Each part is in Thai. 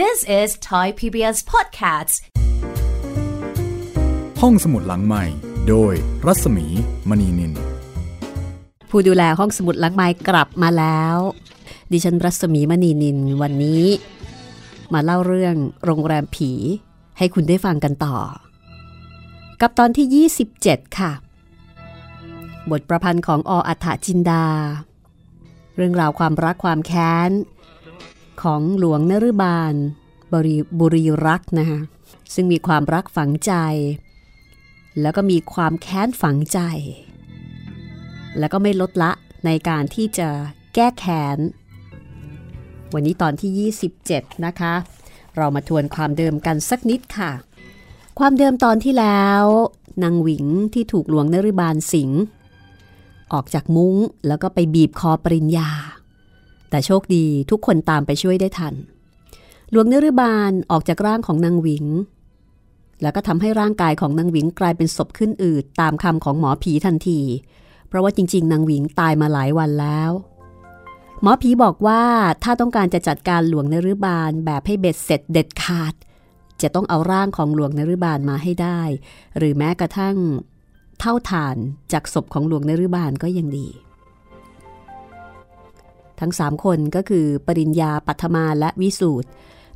This is Thai PBS Podcasts ห้องสมุดหลังใหม่ โดยรัศมีมณีนิน ผู้ดูแลห้องสมุดหลังไม้กลับมาแล้ว ดิฉันรัศมีมณีนินวันนี้ มาเล่าเรื่องโรงแรมผี ให้คุณได้ฟังกันต่อ กับตอนที่ 27 ค่ะ บทประพันธ์ของออัฏฐจินดา เรื่องราวความรักความแค้น ของหลวงนฤบาลบริบุรีรักนะคะซึ่งมีความรักฝังใจ แล้วก็มีความแค้นฝังใจ แล้วก็ไม่ลดละในการที่จะแก้แค้น วันนี้ตอนที่ 27 นะคะ เรามาทวนความเดิมกันสักนิดค่ะ ความเดิมตอนที่แล้วนางหวิงที่ถูกหลวงนฤบาลสิง ออกจากมุ้งแล้วก็ไปบีบคอปริญญา แต่โชคดีทุกคนตามไปช่วยได้ทัน หลวงเนฤบาลออกจากร่างของนางหวิง แล้วก็ทำให้ร่างกายของนางหวิงกลายเป็นศพขึ้นอืดตามคำของหมอผีทันที เพราะว่าจริง ๆ นางหวิงตายมาหลายวันแล้วหมอผีบอกว่าถ้าต้องการจะจัดการหลวงนฤบาลแบบให้เบ็ดเสร็จเด็ดขาด จะต้องเอาร่างของหลวงนฤบาลมาให้ได้ หรือแม้กระทั่งเท่าฐานจากศพของหลวงนฤบาลก็ยังดี ทั้งสามคนก็คือปริญญาปัทมาและวิสูตร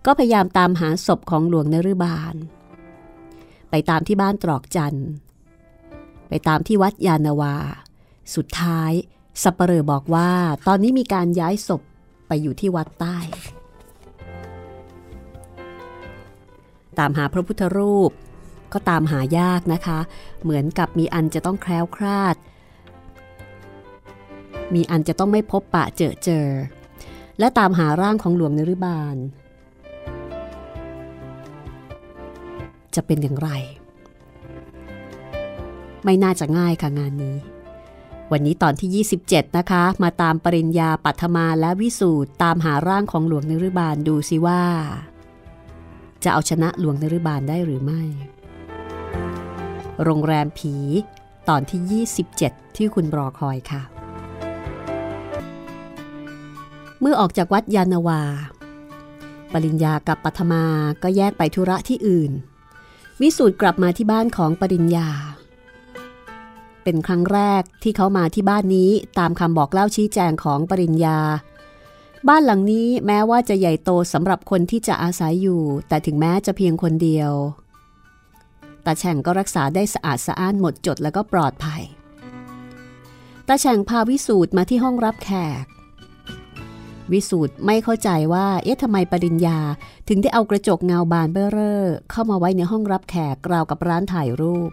ก็พยายามตามหาศพของหลวงนฤบาล ไปตามที่บ้านตรอกจันทร์ ไปตามที่วัดยานาวา สุดท้ายสัปเหร่อบอกว่าตอนนี้มีการย้ายศพไปอยู่ที่วัดใต้ ตามหาพระพุทธรูป ก็ตามหายากนะคะ เหมือนกับมีอันจะต้องแคล้วคลาด มีอันจะต้องไม่พบปะเจอเจอ และตามหาร่างของหลวงนฤบาล จะเป็นอย่างไร ไม่น่าจะง่ายค่ะงานนี้ วันนี้ตอนที่ 27 นะคะ มาตามปริญญาปัทมาและวิสูตรตามหาร่างของหลวงนฤบาลดูสิว่า จะเอาชนะหลวงนฤบาลได้หรือไม่ โรงแรมผีตอนที่ 27 ที่คุณรอคอยค่ะ เมื่อออกจากวัดยานาวา ปริญญากับปัทมาก็แยกไปธุระที่อื่น วิสูตรกลับมาที่บ้านของปริญญา เป็นครั้งแรกที่เขามาที่บ้านนี้ตามคำบอกเล่าชี้แจงของปริญญา บ้านหลังนี้แม้ว่าจะใหญ่โตสำหรับคนที่จะอาศัยอยู่ แต่ถึงแม้จะเพียงคนเดียวตาแฉ่งก็รักษาได้สะอาดสะอ้านหมดจดแล้วก็ปลอดภัยตาแฉ่งพาวิสูตรมาที่ห้องรับแขก วิสูตรไม่เข้าใจว่า เอ๊ะทำไมปริญญา ถึงได้เอากระจกเงาบานเบ้อเร่อเข้ามาไว้ในห้องรับแขกราวกับร้านถ่ายรูป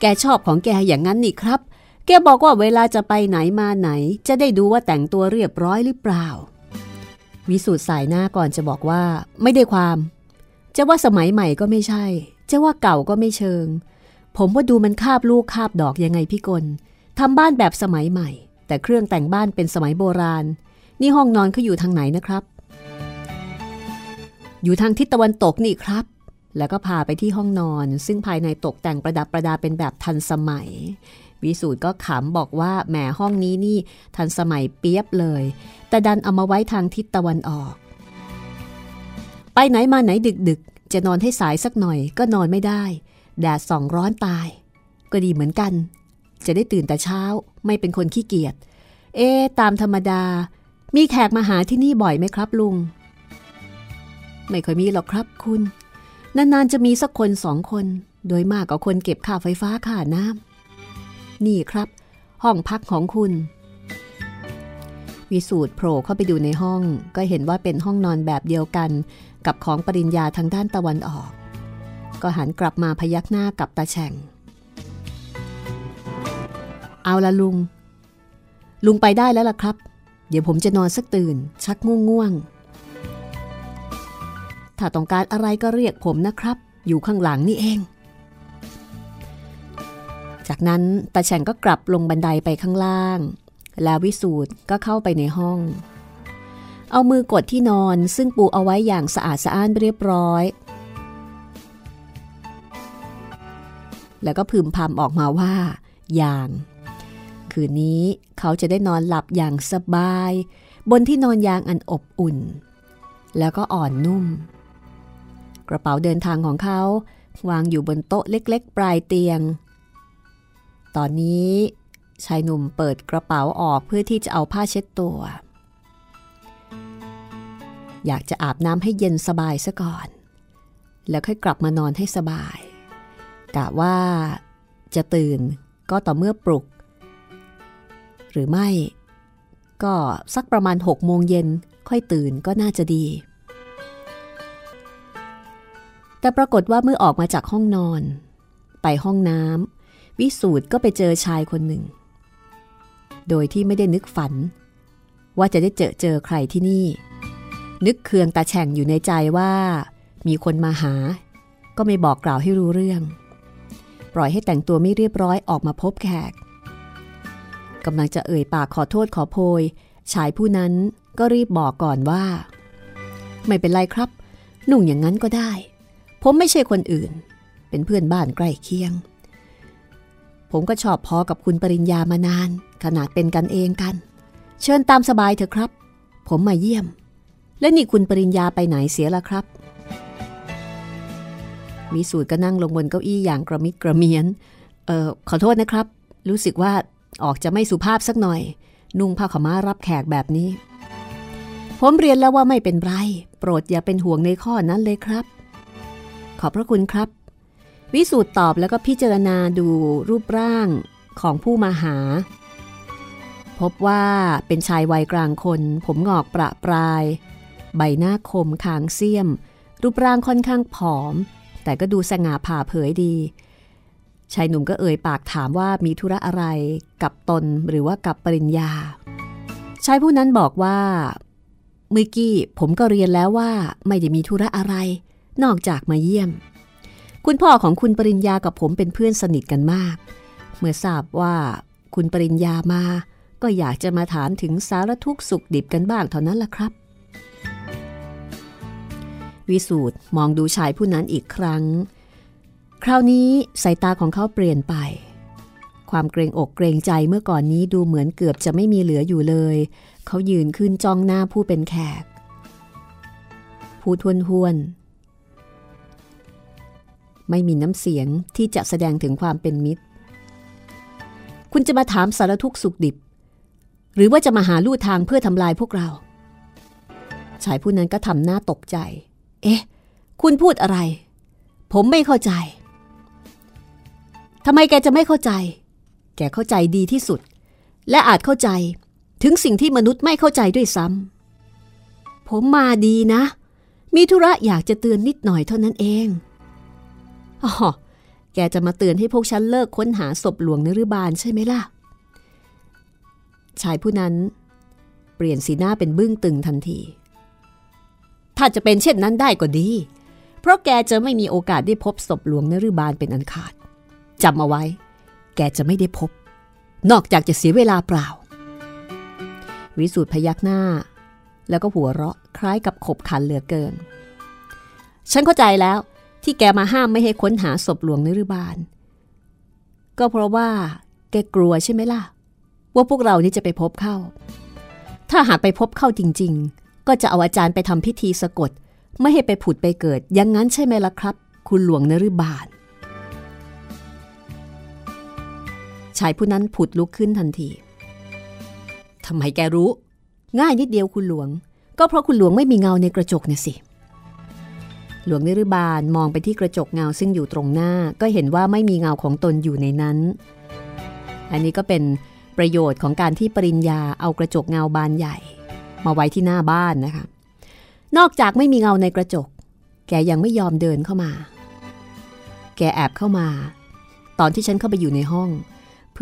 แกชอบของแกอย่างนั้นนี่ครับ แกบอกว่าเวลาจะไปไหนมาไหน จะได้ดูว่าแต่งตัวเรียบร้อยหรือเปล่า วิสูตรสายหน้าก่อนจะบอกว่า ไม่ได้ความ จะว่าสมัยใหม่ก็ไม่ใช่ จะว่าเก่าก็ไม่เชิง ผมว่าดูมันคาบลูกคาบดอกยังไงพี่กลทำบ้านแบบสมัยใหม่ แต่เครื่องแต่งบ้านเป็นสมัยโบราณ นี่ห้องนอนเขาอยู่ทางไหนนะครับ อยู่ทางทิศตะวันตกนี่ครับ แล้วก็พาไปที่ห้องนอน ซึ่งภายในตกแต่งประดับประดาเป็นแบบทันสมัยวิสูตรก็ขำบอกว่าแหมห้องนี้นี่ทันสมัยเปียบเลย แต่ดันเอามาไว้ทางทิศตะวันออก ไปไหนมาไหนดึกๆจะนอนให้สายสักหน่อยก็นอนไม่ได้ แดดส่องร้อนตาย ก็ดีเหมือนกัน จะได้ตื่นแต่เช้า ไม่เป็นคนขี้เกียจ เอ ตามธรรมดา มีแขกมาหาที่นี่บ่อยไหมครับลุง ไม่ค่อยมีหรอกครับคุณ นานๆจะมีสักคนสองคน โดยมากก็คนเก็บค่าไฟฟ้าค่าน้ำ นี่ครับ ห้องพักของคุณ วิสูตรโผล่เข้าไปดูในห้อง ก็เห็นว่าเป็นห้องนอนแบบเดียวกัน กับของปริญญาทางด้านตะวันออก ก็หันกลับมาพยักหน้ากับตาแฉ่ง เอาละลุง ลุงไปได้แล้วล่ะครับ เดี๋ยวผมจะนอนสักตื่น ชักง่วงง่วง ถ้าต้องการอะไรก็เรียกผมนะครับ อยู่ข้างหลังนี่เอง จากนั้นตาแฉ่งก็กลับลงบันไดไปข้างล่าง แล้ววิสูตรก็เข้าไปในห้อง เอามือกดที่นอนซึ่งปูเอาไว้อย่างสะอาดสะอ้านเรียบร้อยแล้วก็พึมพำออกมาว่า อย่าง คืนนี้ เขาจะได้นอนหลับอย่างสบาย บนที่นอนยางอันอบอุ่น แล้วก็อ่อนนุ่ม กระเป๋าเดินทางของเขา วางอยู่บนโต๊ะเล็กๆ ปลายเตียง ตอนนี้ชายหนุ่มเปิดกระเป๋าออกเพื่อที่จะเอาผ้าเช็ดตัว อยากจะอาบน้ำให้เย็นสบายซะก่อน แล้วค่อยกลับมานอนให้สบายกะว่าจะตื่นก็ต่อเมื่อปลุก หรือไม่ ก็สักประมาณหกโมงเย็นค่อยตื่นก็น่าจะดี แต่ปรากฏว่าเมื่อออกมาจากห้องนอน ไปห้องน้ำวิสูตรก็ไปเจอชายคนหนึ่ง โดยที่ไม่ได้นึกฝัน ว่าจะได้เจอเจอใครที่นี่ นึกเคืองตาแฉ่งอยู่ในใจว่า มีคนมาหา ก็ไม่บอกกล่าวให้รู้เรื่อง ปล่อยให้แต่งตัวไม่เรียบร้อยออกมาพบแขก กำลังจะเอ่ยปากขอโทษขอโพย ชายผู้นั้นก็รีบบอกก่อนว่า ไม่เป็นไรครับ หนุ่งอย่างนั้นก็ได้ ผมไม่ใช่คนอื่น เป็นเพื่อนบ้านใกล้เคียง ผมก็ชอบพอกับคุณปริญญามานาน ขนาดเป็นกันเองกัน เชิญตามสบายเถอะครับ ผมมาเยี่ยม และนี่คุณปริญญาไปไหนเสียละครับวิสูตรก็นั่งลงบนเก้าอี้อย่างกระมิดกระเมียน เอ่อ ขอโทษนะครับ รู้สึกว่า ออกจะไม่สุภาพสักหน่อย นุ่งผ้าขม้ารับแขกแบบนี้ ผมเรียนแล้วว่าไม่เป็นไร โปรดอย่าเป็นห่วงในข้อนั้นเลยครับ ขอบพระคุณครับ วิสูตรตอบแล้วก็พิจารณาดูรูปร่างของผู้มาหา พบว่าเป็นชายวัยกลางคน ผมงอกประปราย ใบหน้าคมคางเสี้ยม รูปร่างค่อนข้างผอม แต่ก็ดูสง่าผ่าเผยดี ชายหนุ่มก็เอ่ยปากถามว่ามีธุระอะไรกับตนหรือว่ากับปริญญา ชายผู้นั้นบอกว่าเมื่อกี้ผมก็เรียนแล้วว่าไม่ได้มีธุระอะไร นอกจากมาเยี่ยม คุณพ่อของคุณปริญญากับผมเป็นเพื่อนสนิทกันมาก เมื่อทราบว่าคุณปริญญามา ก็อยากจะมาถามถึงสารทุกข์สุขดิบกันบ้างเท่านั้นล่ะครับ วิสูตรมองดูชายผู้นั้นอีกครั้ง คราวนี้สายตาของเขาเปลี่ยนไป ความเกรงอกเกรงใจเมื่อก่อนนี้ดูเหมือนเกือบจะไม่มีเหลืออยู่เลย เขายืนขึ้นจ้องหน้าผู้เป็นแขกพูดทวนหวน ไม่มีน้ำเสียงที่จะแสดงถึงความเป็นมิตร คุณจะมาถามสารทุกสุขดิบ หรือว่าจะมาหาลู่ทางเพื่อทำลายพวกเรา ชายผู้นั้นก็ทำหน้าตกใจ เอ๊ะ คุณพูดอะไร ผมไม่เข้าใจ ทำไมแกจะไม่เข้าใจ แกเข้าใจดีที่สุด และอาจเข้าใจถึงสิ่งที่มนุษย์ไม่เข้าใจด้วยซ้ำผมมาดีนะ มีธุระอยากจะเตือนนิดหน่อยเท่านั้นเองอ๋อแกจะมาเตือนให้พวกฉันเลิกค้นหาศพหลวงนฤบาลใช่ไหมล่ะ ชายผู้นั้น เปลี่ยนสีหน้าเป็นบึ้งตึงทันที ถ้าจะเป็นเช่นนั้นได้ก็ดี เพราะแกจะไม่มีโอกาสได้พบศพหลวงนฤบาลเป็นอันขาด จำเอาไว้ แกจะไม่ได้พบ นอกจากจะเสียเวลาเปล่า วิสูตรพยักหน้า แล้วก็หัวเราะคล้ายกับขบขันเหลือเกิน ฉันเข้าใจแล้วที่แกมาห้ามไม่ให้ค้นหาศพหลวงนฤบาล ก็เพราะว่า แกกลัวใช่ไหมล่ะ ว่าพวกเรานี่จะไปพบเข้า ถ้าหากไปพบเข้าจริง ๆ ก็จะเอาอาจารย์ไปทำพิธีสะกด ไม่ให้ไปผุดไปเกิดอย่างนั้นใช่ไหมล่ะครับ คุณหลวงนฤบาล ชายผู้นั้นผุดลุกขึ้นทันทีทำไมแกรู้ ง่ายนิดเดียวคุณหลวง ก็เพราะคุณหลวงไม่มีเงาในกระจกเนี่ยสิ หลวงนิรบาลมองไปที่กระจกเงาซึ่งอยู่ตรงหน้า ก็เห็นว่าไม่มีเงาของตนอยู่ในนั้น อันนี้ก็เป็นประโยชน์ของการที่ปริญญาเอากระจกเงาบานใหญ่ มาไว้ที่หน้าบ้านนะคะ นอกจากไม่มีเงาในกระจก แกยังไม่ยอมเดินเข้ามา แกแอบเข้ามา ตอนที่ฉันเข้าไปอยู่ในห้อง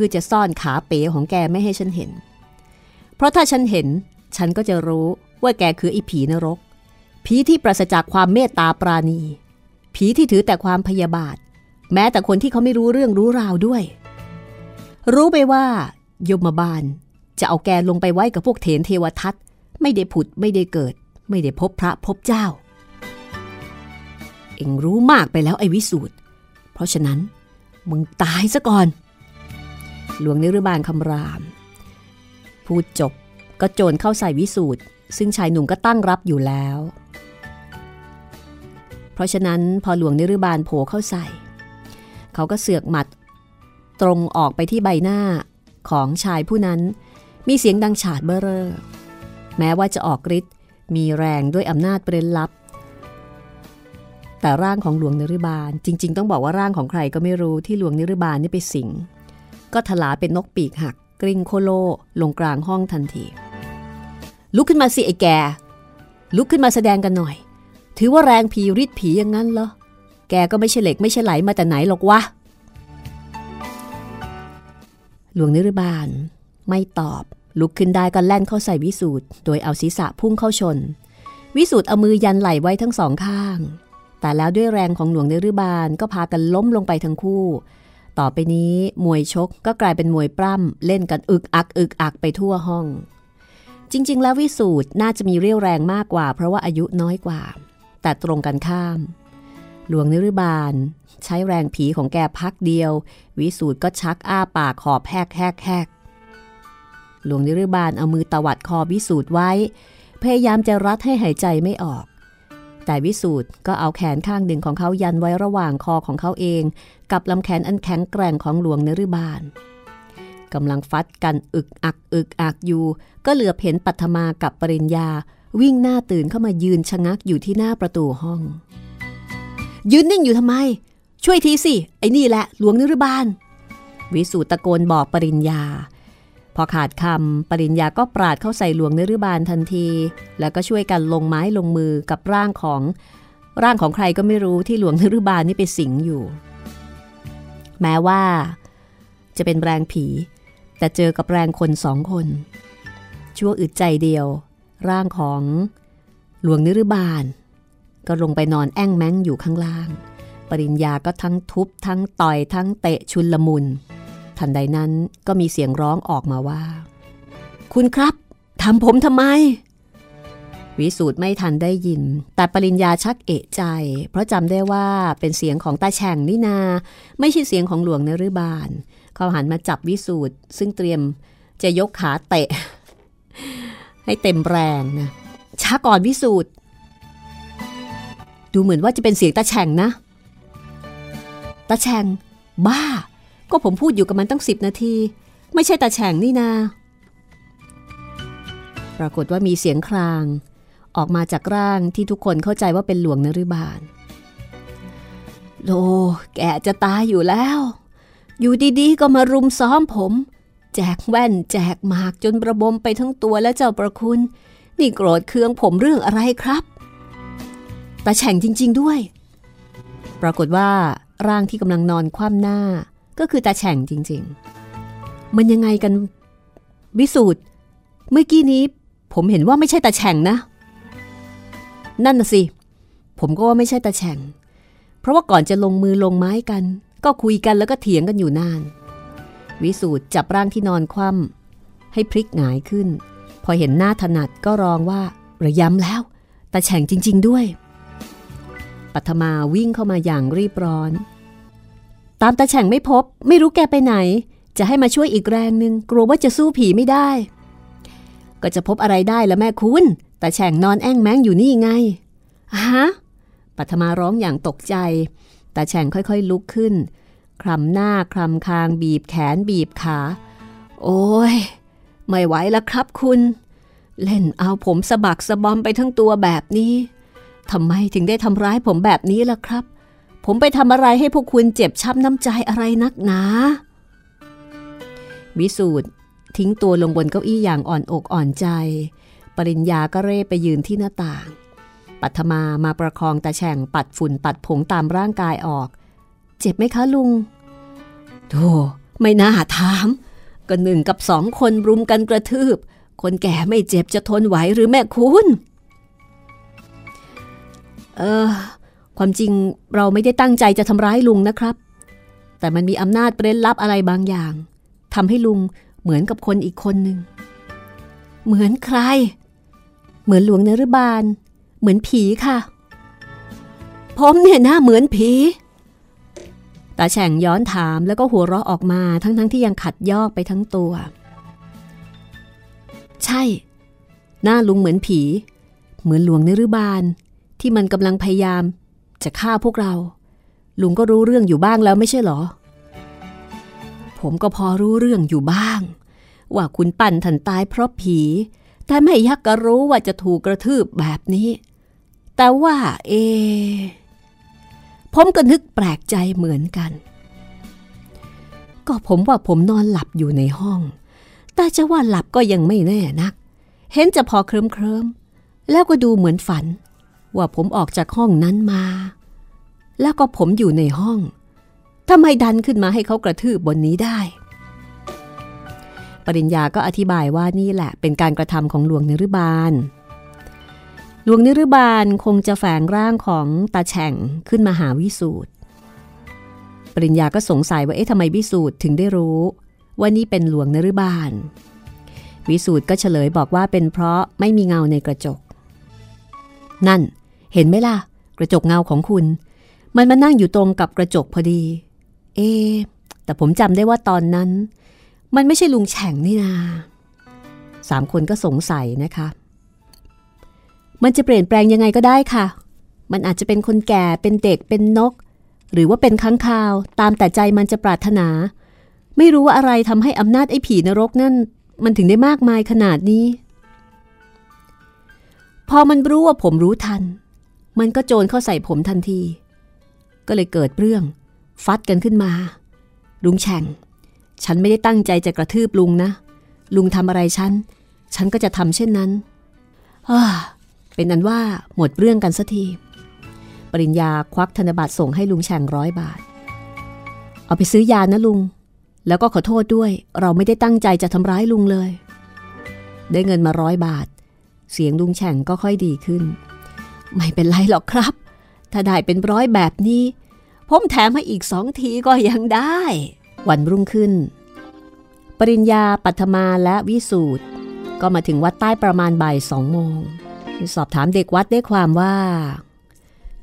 พื่อจะซ่อนขาเป๋ของแกไม่ให้ฉันเห็น เพราะถ้าฉันเห็น ฉันก็จะรู้ว่าแกคือไอ้ผีนรก ผีที่ปราศจากความเมตตาปราณี ผีที่ถือแต่ความพยาบาท แม้แต่คนที่เขาไม่รู้เรื่องรู้ราวด้วย รู้ไปว่ายมบาลจะเอาแกลงไปไว้กับพวกเถนเทวทัตไม่ได้ผุดไม่ได้เกิด ไม่ได้พบพระพบเจ้า เอ็งรู้มากไปแล้วไอ้วิสูตรเพราะฉะนั้นมึงตายซะก่อน หลวงนิรบาลคำราม พูดจบก็โจรเข้าใส่วิสูตรซึ่งชายหนุ่มก็ตั้งรับอยู่แล้ว เพราะฉะนั้นพอหลวงนิรบาลโผเข้าใส่ เขาก็เสือกหมัด ตรงออกไปที่ใบหน้าของชายผู้นั้น มีเสียงดังฉาดเบ้อเร่อแม้ว่าจะออกฤทธิ์มีแรงด้วยอำนาจเปรนลับ แต่ร่างของหลวงนิรบาลจริง ๆ ต้องบอกว่าร่างของใครก็ไม่รู้ที่หลวงนิรบาลนี่ไปสิง ก็ถลาเป็นนกปีกหัก กริ้งโคโลลงกลางห้องทันที ลุกขึ้นมาสิไอ้แก ลุกขึ้นมาแสดงกันหน่อย ถือว่าแรงผีริดผีอย่างนั้นเหรอ แกก็ไม่ใช่เหล็กไม่ใช่ไหลมาแต่ไหนหรอกวะ หลวงนิรบาลไม่ตอบ ลุกขึ้นได้ก็แล่นเข้าใส่วิสูตรโดยเอาศีรษะพุ่งเข้าชน วิสูตรเอามือยันไหลไว้ทั้งสองข้าง แต่แล้วด้วยแรงของหลวงนิรบาลก็พากันล้มลงไปทั้งคู่ ต่อไปนี้มวยชกก็กลายเป็นมวยปล้ำเล่นกันอึกอักอึกอักไปทั่วห้อง จริง ๆ แล้ววิสูตรน่าจะมีเรี่ยวแรงมากกว่า เพราะว่าอายุน้อยกว่า แต่ตรงกันข้าม หลวงนิรบาล ใช้แรงผีของแกพักเดียว วิสูตรก็ชักอ้าปากขอบแหกแหกแหกหลวงนิรบาลเอามือตวัดคอวิสูตรไว้ พยายามจะรัดให้หายใจไม่ออก แต่วิสูตรก็เอาแขนข้างหนึ่งของเขายันไว้ระหว่างคอของเขาเอง กับลำแขนอันแข็งแกร่งของหลวงเนิรบาลกำลังฟัดกันอึกอักอึกอักอยู่ ก็เหลือเห็นปัทมากับปริญญา วิ่งหน้าตื่นเข้ามายืนชะงักอยู่ที่หน้าประตูห้อง ยืนนิ่งอยู่ทำไม ช่วยทีสิ ไอ้นี่แหละ หลวงนิรบาลวิสูตรตะโกนบอกปริญญา พอขาดคำปริญญาก็ปราดเข้าใส่หลวงนิรบาลทันที แล้วก็ช่วยกันลงไม้ลงมือกับร่างของ ร่างของใครก็ไม่รู้ที่หลวงนิรบาลนี่ไปสิงอยู่ แม้ว่า จะเป็นแรงผี แต่เจอกับแรงคนสองคน ชั่วอึดใจเดียว ร่างของหลวงนิรบาล ก็ลงไปนอนแอ่งแม้งอยู่ข้างล่าง ปริญญาก็ทั้งทุบทั้งต่อยทั้งเตะชุนละมุน ทันใดนั้นก็มีเสียงร้องออกมาว่า คุณครับทำผมทำไม วิสูตรไม่ทันได้ยิน แต่ปริญญาชักเอะใจ เพราะจำได้ว่าเป็นเสียงของตาแฉ่งนี่นา ไม่ใช่เสียงของหลวงนฤบาล เขาหันมาจับวิสูตรซึ่งเตรียมจะยกขาเตะ ให้เต็มแรงนะช้าก่อนวิสูตรดูเหมือนว่าจะเป็นเสียงตาแฉ่งนะ ตาแฉ่งบ้า ก็ผมพูดอยู่กับมันตั้งสิบนาที ไม่ใช่ตาแฉ่งนี่นา ปรากฏว่ามีเสียงคราง ออกมาจากร่างที่ทุกคนเข้าใจว่าเป็นหลวงนฤบาลโลแกจะตายอยู่แล้ว อยู่ดีๆ ก็มารุมซ้อมผม แจกแว่น แจกหมากจนประบมไปทั้งตัวและเจ้าประคุณ นี่โกรธเคืองผมเรื่องอะไรครับตาแฉ่งจริง ๆด้วย ปรากฏว่าร่างที่กำลังนอนคว่ำหน้า ก็คือตาแฉ่งจริง ๆ มันยังไงกันวิสูตรเมื่อกี้นี้ ผมเห็นว่าไม่ใช่ตาแฉ่งนะ นั่นน่ะสิ ผมก็ว่าไม่ใช่ตาแฉ่ง เพราะว่าก่อนจะลงมือลงไม้กัน ก็คุยกันแล้วก็เถียงกันอยู่นาน วิสูตรจับร่างที่นอนคว่ำให้พลิกหงายขึ้น พอเห็นหน้าถนัดก็ร้องว่าระยำแล้วตาแฉ่งจริง ๆ ด้วยปัทมาวิ่งเข้ามาอย่างรีบร้อน ตามตาแฉ่งไม่พบ ไม่รู้แกไปไหน จะให้มาช่วยอีกแรงหนึ่งกลัวว่าจะสู้ผีไม่ได้ ก็จะพบอะไรได้ละแม่คุณตาแฉ่งนอนแอ่งแม้งอยู่นี่ไงฮะปัทมาร้องอย่างตกใจตาแฉ่งค่อยๆลุกขึ้นคลำหน้าคลำคางบีบแขนบีบขา โอ้ย ไม่ไหวแล้วครับคุณ เล่นเอาผมสะบักสะบอมไปทั้งตัวแบบนี้ทำไมถึงได้ทำร้ายผมแบบนี้ล่ะครับ ผมไปทำอะไรให้พวกคุณเจ็บช้ำน้ำใจอะไรนักหนาวิสูตรทิ้งตัวลงบนเก้าอี้อย่างอ่อนอกอ่อนใจ ปริญญาก็เร่ไปยืนที่หน้าต่าง ปัทมามาประคองตาแฉ่งปัดฝุ่นปัดผงตามร่างกายออก เจ็บไหมคะลุงโธ่ไม่น่าถาม ก็หนึ่งกับสองคนรุมกันกระทืบ คนแก่ไม่เจ็บจะทนไหวหรือแม่คุณ เออ ความจริงเราไม่ได้ตั้งใจจะทำร้ายลุงนะครับ แต่มันมีอำนาจเร้นลับอะไรบางอย่างทำให้ลุงเหมือนกับคนอีกคนหนึ่ง เหมือนใคร เหมือนหลวงเนรบาล เหมือนผีค่ะ ผมเนี่ยหน้าเหมือนผีตาแฉ่งย้อนถามแล้วก็หัวเราะออกมาทั้งๆทที่ยังขัดยอกไปทั้งตัว ใช่ หน้าลุงเหมือนผี เหมือนหลวงเนรบาลที่มันกำลังพยายาม จะฆ่าพวกเรา ลุงก็รู้เรื่องอยู่บ้างแล้วไม่ใช่หรอ ผมก็พอรู้เรื่องอยู่บ้าง ว่าคุณปั่นทันตายเพราะผี แต่ไม่ยักก็รู้ว่าจะถูกกระทืบแบบนี้ แต่ว่าเอ ผมก็นึกแปลกใจเหมือนกัน ก็ผมว่าผมนอนหลับอยู่ในห้อง แต่จะว่าหลับก็ยังไม่แน่นัก เห็นจะพอเคลิ้มเคลิมแล้วก็ดูเหมือนฝัน ว่าผมออกจากห้องนั้นมา แล้วก็ผมอยู่ในห้องทำไมดันขึ้นมาให้เขากระทืบบนนี้ได้ ปริญญาก็อธิบายว่านี่แหละ เป็นการกระทำของหลวงนิรบาล หลวงนิรบาลคงจะแฝงร่างของตาแฉ่งขึ้นมาหาวิสูตรปริญญาก็สงสัยว่าเอ๊ะทำไมวิสูตรถึงได้รู้ ว่านี่เป็นหลวงนฤบาล วิสูตรก็เฉลยบอกว่าเป็นเพราะไม่มีเงาในกระจก นั่น เห็นไหมล่ะ กระจกเงาของคุณ มันมานั่งอยู่ตรงกับกระจกพอดี เอ๊แต่ผมจำได้ว่าตอนนั้น มันไม่ใช่ลุงแฉ่งนี่นาสามคนก็สงสัยนะคะ มันจะเปลี่ยนแปลงยังไงก็ได้ค่ะ มันอาจจะเป็นคนแก่เป็นเด็กเป็นนก หรือว่าเป็นค้างคาว ตามแต่ใจมันจะปรารถนา ไม่รู้ว่าอะไรทำให้อำนาจไอ้ผีนรกนั่น มันถึงได้มากมายขนาดนี้ พอมันรู้ว่าผมรู้ทัน มันก็โจรเข้าใส่ผมทันที ก็เลยเกิดเรื่อง ฟัดกันขึ้นมา ลุงแฉ่ง ฉันไม่ได้ตั้งใจจะกระทืบลุงนะ ลุงทำอะไรฉัน ฉันก็จะทำเช่นนั้นเป็นนั้นว่าหมดเรื่องกันสัที ปริญญาควักธนบัตรส่งให้ลุงแฉ่งร้อยบาท เอาไปซื้อยานะลุง แล้วก็ขอโทษด้วย เราไม่ได้ตั้งใจจะทำร้ายลุงเลย ได้เงินมาร้อยบาท เสียงลุงแฉ่งก็ค่อยดีขึ้น ไม่เป็นไรหรอกครับ ถ้าได้เป็นร้อยแบบนี้ ผมแถมให้อีกสองทีก็ยังได้ วันรุ่งขึ้น ปริญญาปัทมาและวิสูตรก็มาถึงวัดใต้ประมาณบ่ายสองโมง สอบถามเด็กวัดได้ความว่า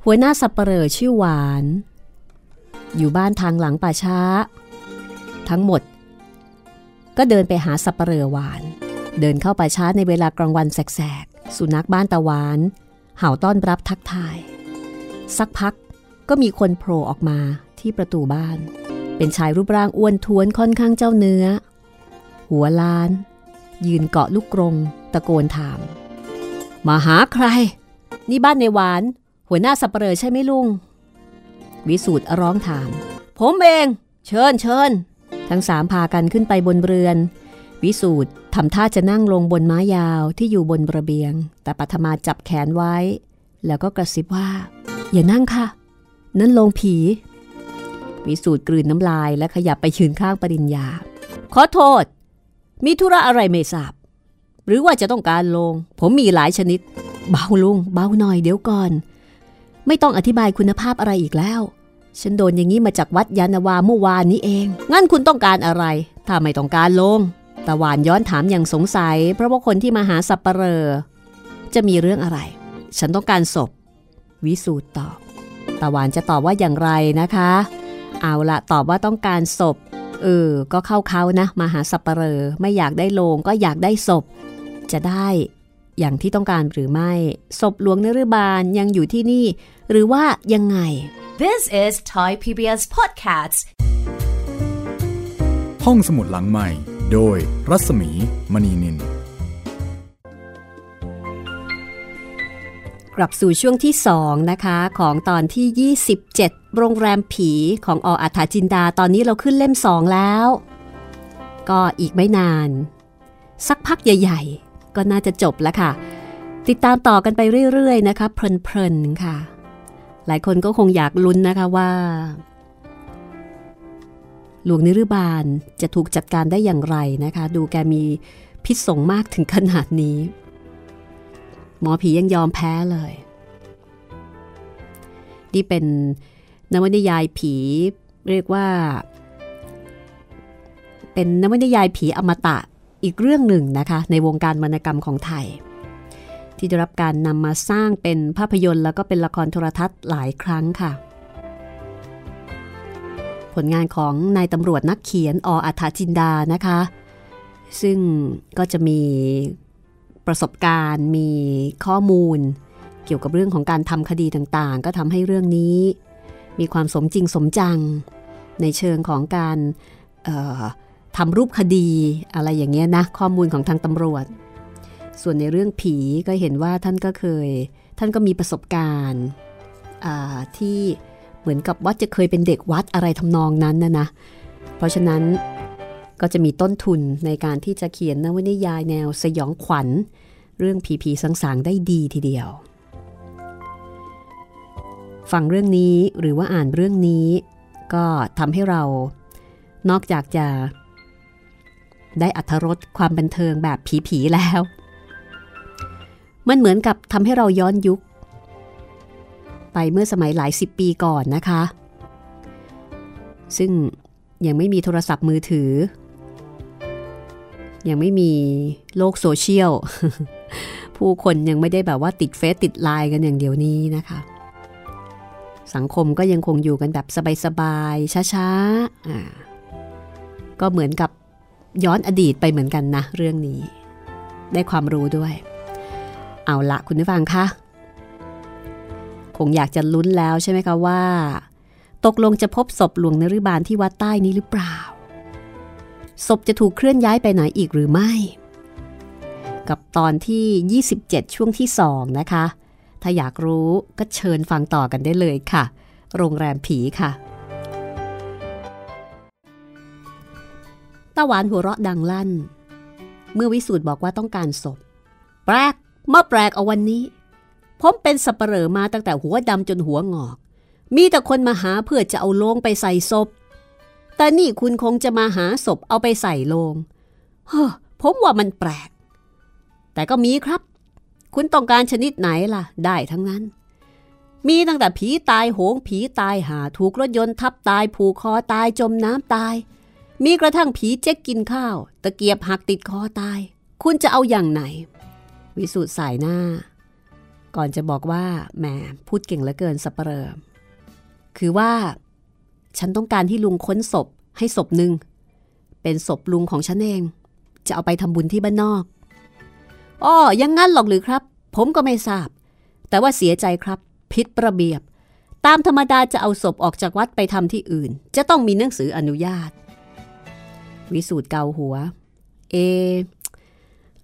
หัวหน้าสับปเหร่อชื่อหวาน อยู่บ้านทางหลังป่าช้า ทั้งหมด ก็เดินไปหาสับปเหร่อหวาน เดินเข้าป่าช้าในเวลากลางวันแสกๆ สุนัขบ้านตะหวาน เห่าต้อนรับทักทาย สักพักก็มีคนโผล่ออกมาที่ประตูบ้าน เป็นชายรูปร่างอ้วนท้วนค่อนข้างเจ้าเนื้อ หัวล้าน ยืนเกาะลูกกรงตะโกนถาม มาหาใคร นี่บ้านในหวาน หัวหน้าสับเปลอใช่ไหมลุง วิสูตรร้องถาม ผมเอง เชิญเชิญทั้งสามพากันขึ้นไปบนเรือน วิสูตรทำท่าจะนั่งลงบนม้ายาวที่อยู่บนระเบียง แต่ปัทมาจับแขนไว้ แล้วก็กระซิบว่า อย่านั่งค่ะ นั่นลงผี วิสูตรกลืนน้ำลายและขยับไปยืนข้างปริญญา ขอโทษ มีธุระอะไรไม่ทราบ หรือว่าจะต้องการลง ผมมีหลายชนิด เบาลุง เบาหน่อยเดี๋ยวก่อน ไม่ต้องอธิบายคุณภาพอะไรอีกแล้วฉันโดนอย่างนี้มาจากวัดยานวาเมื่อวานนี้เอง งั้นคุณต้องการอะไร ถ้าไม่ต้องการลง ตะวานย้อนถามอย่างสงสัย เพราะว่าคนที่มาหาสับปเหร่อจะมีเรื่องอะไร ฉันต้องการศพ วิสูตรตอบ ตะวันจะตอบว่าอย่างไรนะคะ เอาละตอบว่าต้องการศพ เออ ก็เข้าเขานะมาหาสัปเหร่อไม่อยากได้โลงก็อยากได้ศพ จะได้อย่างที่ต้องการหรือไม่ ศพหลวงนฤบาลยังอยู่ที่นี่ หรือว่ายังไง This is Thai PBS Podcast ห้องสมุดหลังใหม่ โดยรัศมีมณีนิน กลับสู่ช่วงที่ 2 นะคะ ของตอนที่ 27 โรงแรมผีของออัฐาจินดา ตอนนี้เราขึ้นเล่มสองแล้ว ก็อีกไม่นาน สักพักใหญ่ ๆ ก็น่าจะจบแล้วค่ะ ติดตามต่อกันไปเรื่อย ๆ นะคะ เพลิน ๆ ค่ะ หลายคนก็คงอยากลุ้นนะคะว่า หลวงนิรบาลจะถูกจัดการได้อย่างไรนะคะ ดูแกมีพิษสงมากถึงขนาดนี้ หมอผียังยอมแพ้เลย นี่เป็นนวนิยายผีเรียกว่า เป็นนวนิยายผีอมตะอีกเรื่องหนึ่งนะคะ ในวงการวรรณกรรมของไทย ที่ได้รับการนำมาสร้างเป็นภาพยนตร์แล้วก็เป็นละครโทรทัศน์หลายครั้งค่ะ ผลงานของนายตำรวจนักเขียนออัฐาจินดานะคะ ซึ่งก็จะมีประสบการณ์มีข้อมูล เกี่ยวกับเรื่องของการทำคดีต่างๆ ก็ทำให้เรื่องนี้ มีความสมจริงสมจัง ในเชิงของการทำรูปคดีอะไรอย่างเงี้ยนะข้อมูลของทางตำรวจ ส่วนในเรื่องผีก็เห็นว่าท่านก็เคย ท่านก็มีประสบการณ์ที่ เหมือนกับว่าจะเคยเป็นเด็กวัดอะไรทำนองนั้นนะนะ เพราะฉะนั้นก็จะมีต้นทุนในการที่จะเขียนนวนิยายแนวสยองขวัญ เรื่องผีผีสางๆ ได้ดีทีเดียว ฟังเรื่องนี้หรือว่าอ่านเรื่องนี้ ก็ทำให้เรานอกจากจะ ได้อัธรสความบันเทิงแบบผีๆแล้ว มันเหมือนกับทำให้เราย้อนยุค ไปเมื่อสมัยหลายสิบปีก่อนนะคะ ซึ่งยังไม่มีโทรศัพท์มือถือ ยังไม่มีโลกโซเชียล ผู้คนยังไม่ได้แบบว่าติดเฟซติดไลน์กันอย่างเดียวนี้นะคะ สังคมก็ยังคงอยู่กันแบบสบายๆช้าๆก็เหมือนกับย้อนอดีตไปเหมือนกันนะเรื่องนี้ ได้ความรู้ด้วย เอาละคุณผู้ฟังคะ คงอยากจะลุ้นแล้วใช่ไหมคะว่า ตกลงจะพบศพหลวงนริบาลที่วัดใต้นี้หรือเปล่า ศพจะถูกเคลื่อนย้ายไปไหนอีกหรือไม่ กับตอนที่ 27 ช่วงที่2นะคะ ถ้าอยากรู้ก็เชิญฟังต่อกันได้เลยค่ะ โรงแรมผีค่ะตาหวานหัวเราะดังลั่น เมื่อวิสูตรบอกว่าต้องการศพ แปลกเมื่อแปลกเอาวันนี้ ผมเป็นสับเปลอมาตั้งแต่หัวดำจนหัวงอก มีแต่คนมาหาเพื่อจะเอาโลงไปใส่ศพ แต่นี่คุณคงจะมาหาศพเอาไปใส่โลงเฮ้อผมว่ามันแปลก แต่ก็มีครับ คุณต้องการชนิดไหนล่ะ ได้ทั้งนั้น มีตั้งแต่ผีตายโหง ผีตายหาถูกรถยนต์ทับตายผูกคอตายจมน้ำตาย มีกระทั่งผีเจ๊กกินข้าว ตะเกียบหักติดคอตาย คุณจะเอาอย่างไหน วิสุทธ์สายหน้า ก่อนจะบอกว่าแหมพูดเก่งเหลือเกินสัปเหร่อคือว่า ฉันต้องการที่ลุงค้นศพให้ศพหนึ่งเป็นศพลุงของฉันเอง จะเอาไปทำบุญที่บ้านนอกอ๋อยังงั้นหรอกหรือครับ ผมก็ไม่ทราบ แต่ว่าเสียใจครับผิดระเบียบ ตามธรรมดาจะเอาศพออกจากวัดไปทำที่อื่น จะต้องมีหนังสืออนุญาต วิสูตรเกาหัว เอ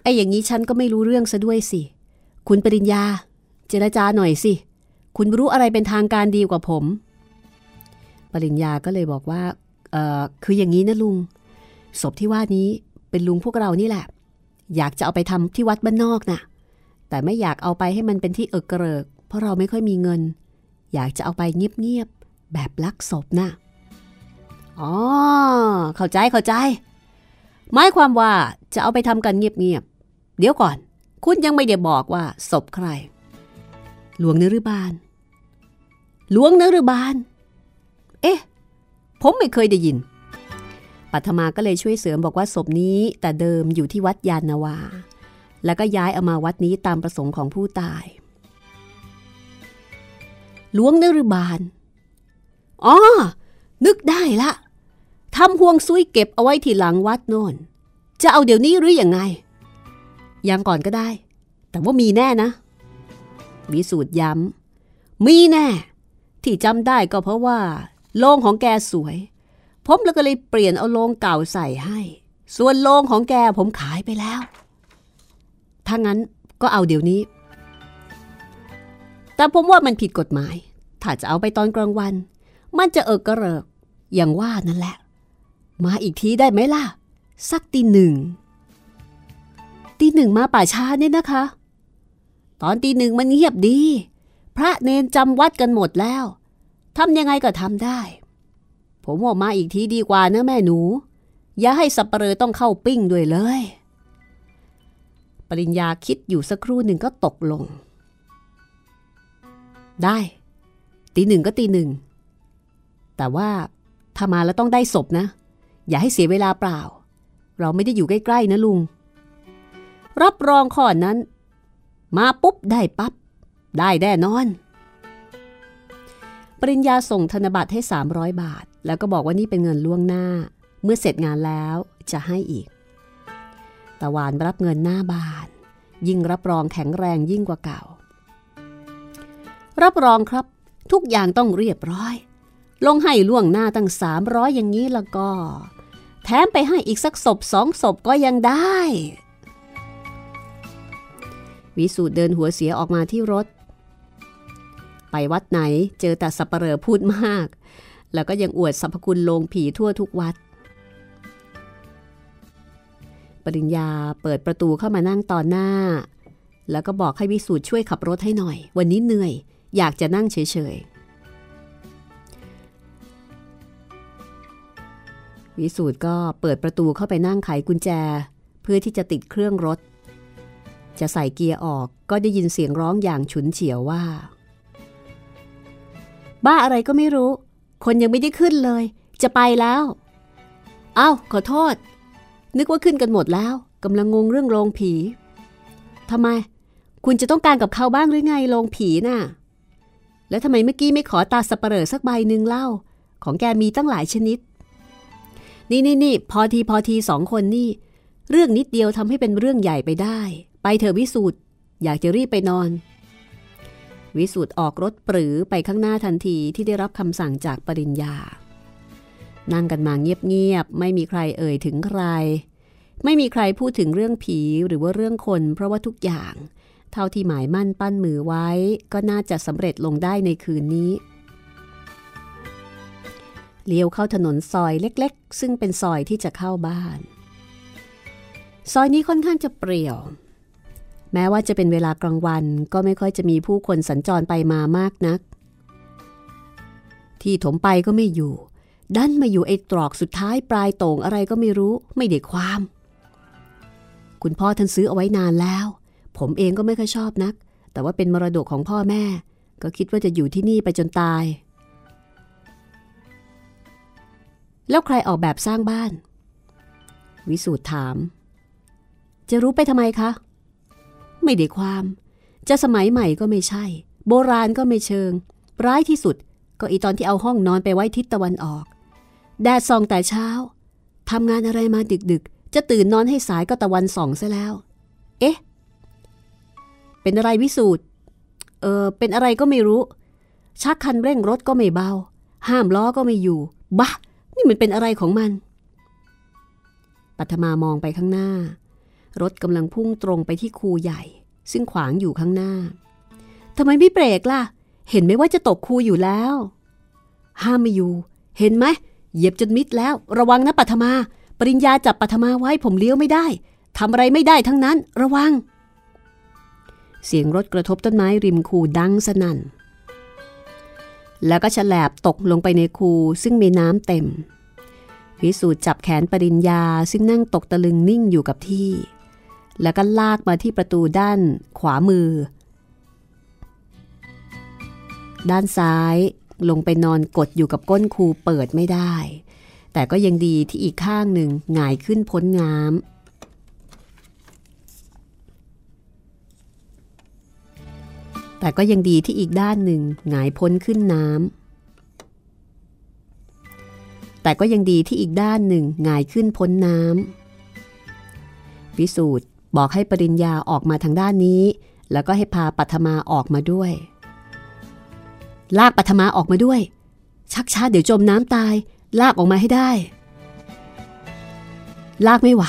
ไออย่างนี้ฉันก็ไม่รู้เรื่องซะด้วยสิ คุณปริญญา จรจาหน่อยสิ คุณรู้อะไรเป็นทางการดีกว่าผม ปริญญาก็เลยบอกว่าเออคืออย่างนี้นะลุง ศพที่ว่านี้เป็นลุงพวกเรานี่แหละ อยากจะเอาไปทำที่วัดบ้านนอกนะ่ะ แต่ไม่อยากเอาไปให้มันเป็นที่เอกเกริก เพราะเราไม่ค่อยมีเงิน อยากจะเอาไปเงียบๆแบบลักศพนะ่ะอ๋อ เข้าใจเข้าใจหมายความว่าจะเอาไปทำกันเงียบๆเดี๋ยวก่อน คุณยังไม่ได้บอกว่าศพใคร หลวงนฤบาล หลวงนฤบาล เอ๊ะ ผมไม่เคยได้ยิน ปัทมาก็เลยช่วยเสริมบอกว่าศพนี้ แต่เดิมอยู่ที่วัดยานนาวา แล้วก็ย้ายเอามาวัดนี้ตามประสงค์ของผู้ตาย หลวงนรุบาล อ๋อ นึกได้ละทำห่วงซุยเก็บเอาไว้ที่หลังวัดโน่น จะเอาเดี๋ยวนี้หรืออยังไง ยังก่อนก็ได้ แต่ว่ามีแน่นะ วิสูตรย้ำ มีแน่ ที่จำได้ก็เพราะว่า โลงของแกสวย ผมแล้วก็เลยเปลี่ยนเอาโลงเก่าใส่ให้ ส่วนโลงของแกผมขายไปแล้ว ถ้างั้นก็เอาเดี๋ยวนี้ แต่ผมว่ามันผิดกฎหมาย ถ้าจะเอาไปตอนกลางวัน มันจะเอิกกระเริก อย่างว่านั่นแหละ มาอีกทีได้ไหมล่ะ สักตีหนึ่งตีหนึ่งมาป่าช้าเนี่ยนะคะ ตอนตีหนึ่งมันเงียบดี พระเนนจำวัดกันหมดแล้วทำยังไงก็ทำได้ ผมออกมาอีกทีดีกว่านะแม่หนู อย่าให้สับปะเรอต้องเข้าปิ้งด้วยเลย ปริญญาคิดอยู่สักครู่หนึ่งก็ตกลง ได้ ตีหนึ่งก็ตีหนึ่ง แต่ว่าถ้ามาแล้วต้องได้ศพนะ อย่าให้เสียเวลาเปล่า เราไม่ได้อยู่ใกล้ๆนะลุง รับรองข้อนั้น มาปุ๊บได้ปับ๊บ ได้แน่นอน ปริญญาส่งธนบัตรให้ 300 บาท แล้วก็บอกว่านี่เป็นเงินล่วงหน้า เมื่อเสร็จงานแล้วจะให้อีก ตะวานรับเงินหน้าบาน ยิ่งรับรองแข็งแรงยิ่งกว่าเก่า รับรองครับ ทุกอย่างต้องเรียบร้อย ลงให้ล่วงหน้าตั้งสามร้อยอย่างนี้แล้วก็ แถมไปให้อีกสักศพสองศพก็ยังได้ วิสูตรเดินหัวเสียออกมาที่รถ ไปวัดไหนเจอแต่สับปเหร่อพูดมาก แล้วก็ยังอวดสรรพคุณโลงผีทั่วทุกวัด ปริญญาเปิดประตูเข้ามานั่งตอนหน้า แล้วก็บอกให้วิสูตรช่วยขับรถให้หน่อย วันนี้เหนื่อย อยากจะนั่งเฉยๆวิสูตรก็เปิดประตูเข้าไปนั่งไขกุญแจ เพื่อที่จะติดเครื่องรถ จะใส่เกียร์ออกก็ได้ยินเสียงร้องอย่างฉุนเฉียวว่า บ้าอะไรก็ไม่รู้ คนยังไม่ได้ขึ้นเลย จะไปแล้ว เอ้า ขอโทษ นึกว่าขึ้นกันหมดแล้วกำลังงงเรื่องโรงผีทำไม คุณจะต้องการกับเขาบ้างหรือไงโรงผีน่ะ แล้วทำไมเมื่อกี้ไม่ขอตาสเปรอสักใบหนึ่งเล่า ของแกมีตั้งหลายชนิด นี่นี่นี่พอทีพอทีสองคนนี่ เรื่องนิดเดียวทำให้เป็นเรื่องใหญ่ไปได้ ไปเถอะวิสูตรอยากจะรีบไปนอน วิสูตรออกรถปรือไปข้างหน้าทันทีที่ได้รับคำสั่งจากปริญญา นั่งกันมาเงียบๆ ไม่มีใครเอ่ยถึงใคร ไม่มีใครพูดถึงเรื่องผีหรือว่าเรื่องคน เพราะว่าทุกอย่าง เท่าที่หมายมั่นปั้นมือไว้ ก็น่าจะสำเร็จลงได้ในคืนนี้เลี้ยวเข้าถนนซอยเล็ก ๆ ซึ่งเป็นซอยที่จะเข้าบ้าน ซอยนี้ค่อนข้างจะเปรี่ยว แม้ว่าจะเป็นเวลากลางวันก็ไม่ค่อยจะมีผู้คนสัญจรไปมามากนัก ที่ถมไปก็ไม่อยู่ ดันมาอยู่ไอ้ตรอกสุดท้ายปลายโต่งอะไรก็ไม่รู้ไม่ได้ความ คุณพ่อท่านซื้อเอาไว้นานแล้ว ผมเองก็ไม่ค่อยชอบนัก แต่ว่าเป็นมรดกของพ่อแม่ ก็คิดว่าจะอยู่ที่นี่ไปจนตาย แล้วใครออกแบบสร้างบ้าน วิสูตรถาม จะรู้ไปทำไมคะ ไม่ได้ความ จะสมัยใหม่ก็ไม่ใช่ โบราณก็ไม่เชิง ร้ายที่สุดก็อีตอนที่เอาห้องนอนไปไว้ทิศตะวันออก แดดส่องแต่เช้าทำงานอะไรมาดึกๆ จะตื่นนอนให้สายก็ตะวันส่องซะแล้ว เอ๊ะ เป็นอะไรวิสูตรเออเป็นอะไรก็ไม่รู้ ชักคันเร่งรถก็ไม่เบา ห้ามล้อก็ไม่อยู่บะนี่มันเป็นอะไรของมันปัทมามองไปข้างหน้า รถกำลังพุ่งตรงไปที่คูใหญ่ ซึ่งขวางอยู่ข้างหน้าทำไมไม่เบรกล่ะ เห็นไหมว่าจะตกคูอยู่แล้ว ห้ามไม่อยู่ เห็นไหมเหยียบจนมิดแล้ว ระวังนะปัทมา ปริญญาจับปัทมาไว้ผมเลี้ยวไม่ได้ทำอะไรไม่ได้ทั้งนั้น ระวัง เสียงรถกระทบต้นไม้ริมคูดังสนั่น แล้วก็ฉลบตกลงไปในคูซึ่งมีน้ำเต็มวิสูตรจับแขนปริญญาซึ่งนั่งตกตะลึงนิ่งอยู่กับที่ แล้วก็ลากมาที่ประตูด้านขวามือ ด้านซ้ายลงไปนอนกดอยู่กับก้นคูเปิดไม่ได้ แต่ก็ยังดีที่อีกข้างหนึ่งหงายขึ้นพ้นน้ำแต่ก็ยังดีที่อีกด้านหนึ่งหงายพ้นขึ้นน้ำ แต่ก็ยังดีที่อีกด้านหนึ่งหงายขึ้นพ้นน้ำวิสูตร บอกให้ปริญญาออกมาทางด้านนี้ แล้วก็ให้พาปัทมาออกมาด้วย ลากปัทมาออกมาด้วย ชักช้าเดี๋ยวจมน้ำตาย ลากออกมาให้ได้ ลากไม่ไหว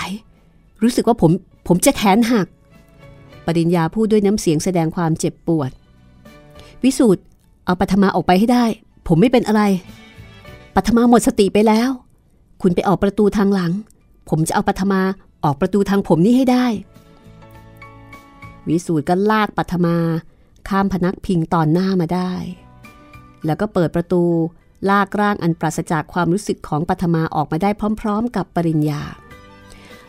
รู้สึกว่าผมผมจะแขนหัก ปริญญาพูดด้วยน้ำเสียงแสดงความเจ็บปวด วิสูตรเอาปัทมาออกไปให้ได้ ผมไม่เป็นอะไร ปัทมาหมดสติไปแล้ว คุณไปออกประตูทางหลัง ผมจะเอาปัทมาออกประตูทางผมนี่ให้ได้ วิสูตรก็ลากปัทมา ข้ามพนักพิงตอนหน้ามาได้ แล้วก็เปิดประตู ลากร่างอันปราศจากความรู้สึกของปัทมาออกมาได้พร้อม ๆ กับปริญญา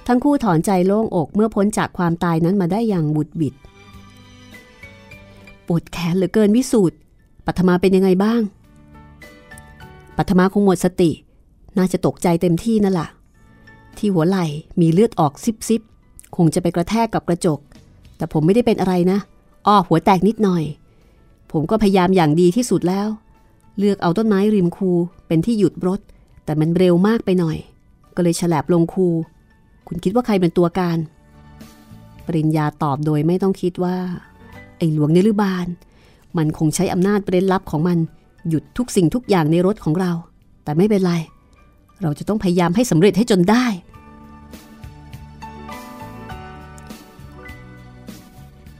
ทั้งคู่ถอนใจโล่งอกเมื่อพ้นจากความตายนั้นมาได้อย่างบุดบิดปวดแขนเหลือเกินวิสูตรปัทมาเป็นยังไงบ้าง ปัทมาคงหมดสติ น่าจะตกใจเต็มที่นั่นแหละที่หัวไหล่มีเลือดออกซิบซิบคงจะไปกระแทกกับกระจก แต่ผมไม่ได้เป็นอะไรนะอ้อหัวแตกนิดหน่อย ผมก็พยายามอย่างดีที่สุดแล้ว เลือกเอาต้นไม้ริมคูเป็นที่หยุดรถ แต่มันเร็วมากไปหน่อย ก็เลยฉลบลงคู คุณคิดว่าใครเป็นตัวการ ปริญญาตอบโดยไม่ต้องคิดว่า ไอ้หลวงเนรุบาล มันคงใช้อำนาจเร้นลับของมันหยุดทุกสิ่งทุกอย่างในรถของเรา แต่ไม่เป็นไร เราจะต้องพยายามให้สำเร็จให้จนได้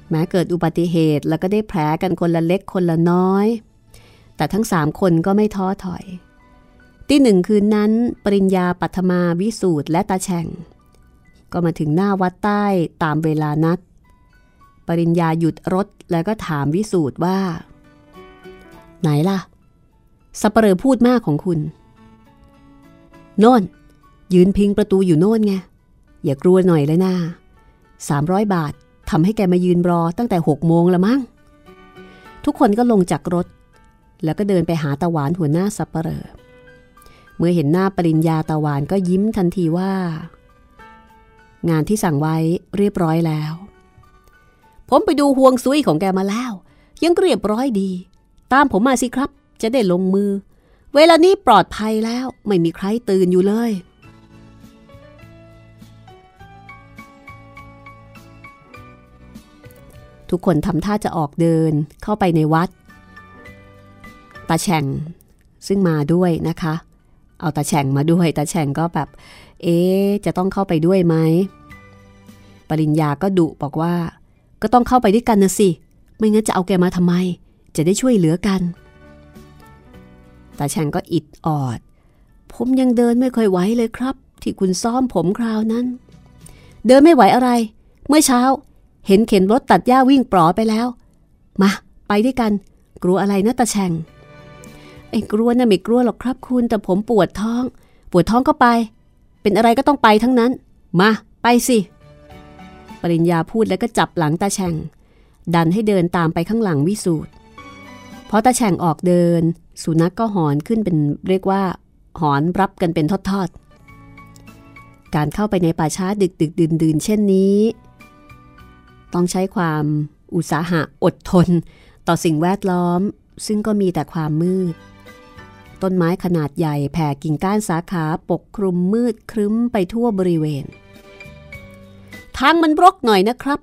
แม้เกิดอุบัติเหตุแล้วก็ได้แผลกันคนละเล็กคนละน้อย แต่ทั้งสามคนก็ไม่ท้อถอย ที่หนึ่งคืนนั้น ปริญญาปัทมาวิสูตรและตาแฉ่ง ก็มาถึงหน้าวัดใต้ตามเวลานัด ปริญญาหยุดรถแล้วก็ถามวิสูตรว่า ไหนล่ะสัปเหร่อพูดมากของคุณ โน่น ยืนพิงประตูอยู่โน่นไง อย่ากลัวหน่อยเลยนะสามร้อยบาท ทำให้แกมายืนรอตั้งแต่หกโมงละมั้ง ทุกคนก็ลงจากรถ แล้วก็เดินไปหาตะหวานหัวหน้าสัปเหร่อเมื่อเห็นหน้าปริญญาตะหวานก็ยิ้มทันทีว่า งานที่สั่งไว้เรียบร้อยแล้ว ผมไปดูห่วงซุยของแกมาแล้ว ยังเรียบร้อยดี ตามผมมาสิครับ จะได้ลงมือ เวลานี้ปลอดภัยแล้วไม่มีใครตื่นอยู่เลย ทุกคนทำท่าจะออกเดินเข้าไปในวัดตาแฉ่งซึ่งมาด้วยนะคะ เอาตาแฉ่งมาด้วยตาแฉ่งก็แบบ เอ๊จะต้องเข้าไปด้วยไหมปริญญาก็ดุบอกว่า ก็ต้องเข้าไปด้วยกันนะสิ ไม่งั้นจะเอาแกมาทำไม จะได้ช่วยเหลือกันตาแฉ่งก็อิดออด ผมยังเดินไม่ค่อยไหวเลยครับ ที่คุณซ้อมผมคราวนั้น เดินไม่ไหวอะไร เมื่อเช้า เห็นเข็นรถตัดหญ้าวิ่งปลอไปแล้ว มา ไปด้วยกัน กลัวอะไรนะตาแฉ่งไอ้กลัวนะ่ะไม่กลัวหรอกครับคุณ แต่ผมปวดท้อง ปวดท้องก็ไป เป็นอะไรก็ต้องไปทั้งนั้น มา ไปสิ ปริญญาพูดแล้วก็จับหลังตาแฉ่ง ดันให้เดินตามไปข้างหลังวิสูตรพอตาแฉ่งออกเดิน สุนัขกก็หอนขึ้นเป็นเรียกว่า หอนรับกันเป็นทอดๆการเข้าไปในป่าช้าดึกดึกดื่นดื่นเช่นนี้ ต้องใช้ความอุตสาหะอดทน ต่อสิ่งแวดล้อม ซึ่งก็มีแต่ความมืด ต้นไม้ขนาดใหญ่แผ่กิ่งก้านสาขาปกคลุมมืดครึ้มไปทั่วบริเวณ ทางมันรกหน่อยนะครับ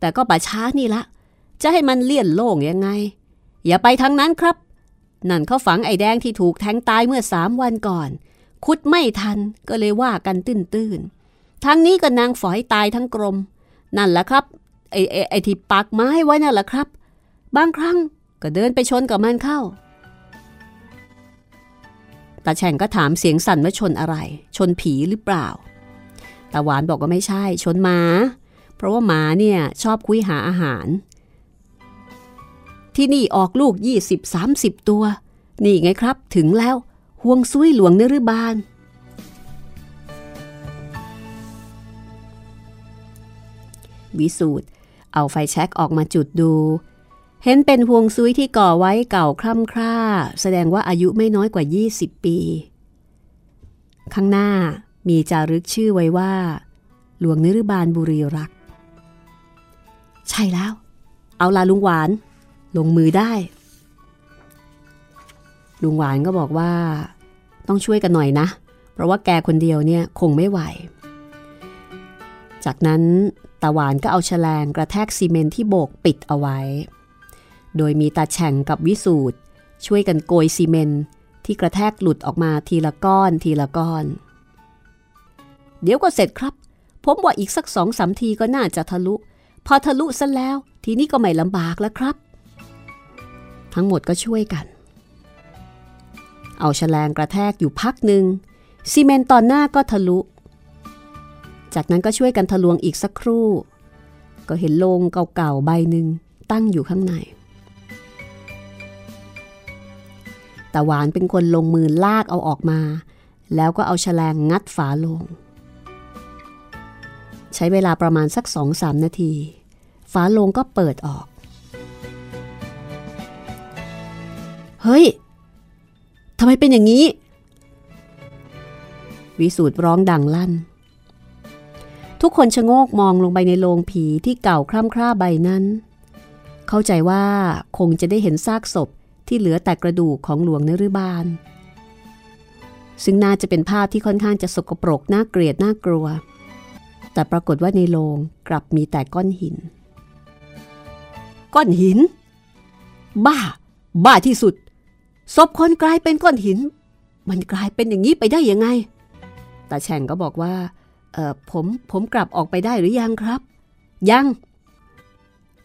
แต่ก็ป่าช้านี่ละ จะให้มันเลี่ยนโล่งยังไง อย่าไปทางนั้นครับ นั่นเขาฝังไอ้แดงที่ถูกแทงตายเมื่อสามวันก่อน คุดไม่ทันก็เลยว่ากันตื้นๆทางนี้ก็นางฝอยตายทั้งกรมนั่นแหละครับ ไอ้ไอ้ไอ้ที่ปักไม้ไว้นั่นแหละครับ บางครั้งก็เดินไปชนกับมันเข้าตาแฉ่งก็ถามเสียงสั่นว่าชนอะไร ชนผีหรือเปล่าตาหวานบอกว่าไม่ใช่ ชนหมา เพราะว่าหมาเนี่ยชอบคุยหาอาหาร ที่นี่ออกลูก 20-30 ตัว นี่ไงครับ ถึงแล้วห่วงซุยหลวงเนรบาลวิสูตร เอาไฟแช็กออกมาจุดดู เห็นเป็นห่วงซุยที่ก่อไว้เก่าคร่ำคร่า แสดงว่าอายุไม่น้อยกว่า 20 ปี ข้างหน้ามีจารึกชื่อไว้ว่า หลวงนรุบาลบุรีรัก ใช่แล้ว เอาลาลุงหวาน ลงมือได้ ลุงหวานก็บอกว่า ต้องช่วยกันหน่อยนะ เพราะว่าแกคนเดียวเนี่ยคงไม่ไหว จากนั้น ตาหวานก็เอาแฉลงกระแทกซีเมนที่โบกปิดเอาไว้ โดยมีตาแฉ่งกับวิสูตรช่วยกันโกยซีเมนที่กระแทกหลุดออกมาทีละก้อนทีละก้อน เดี๋ยวก็เสร็จครับ ผมว่าอีกสักสองสามทีก็น่าจะทะลุ พอทะลุซะแล้ว ทีนี้ก็ไม่ลำบากแล้วครับ ทั้งหมดก็ช่วยกัน เอาแฉลงกระแทกอยู่พักหนึ่งซีเมนต์ตอนหน้าก็ทะลุ จากนั้นก็ช่วยกันทะลวงอีกสักครู่ ก็เห็นโลงเก่าๆใบหนึ่งตั้งอยู่ข้างในตาหวานเป็นคนลงมือลากเอาออกมา แล้วก็เอาแฉลงงัดฝาโลง ใช้เวลาประมาณสักสองสามนาที ฝาโลงก็เปิดออก เฮ้ยทำไมเป็นอย่างนี้ วิสูตรร้องดังลั่น ทุกคนชะโงกมองลงไปในโลงผีที่เก่าคร่ำคร่าใบนั้น เข้าใจว่าคงจะได้เห็นซากศพที่เหลือแต่กระดูกของหลวงนฤบาล ซึ่งน่าจะเป็นภาพที่ค่อนข้างจะสกปรกน่าเกลียดน่ากลัว แต่ปรากฏว่าในโลงกลับมีแต่ก้อนหิน ก้อนหิน บ้า บ้าที่สุดศพคนกลายเป็นก้อนหิน มันกลายเป็นอย่างนี้ไปได้ยังไงตาแฉ่งก็บอกว่า เออผมผมกลับออกไปได้หรือยังครับ ยัง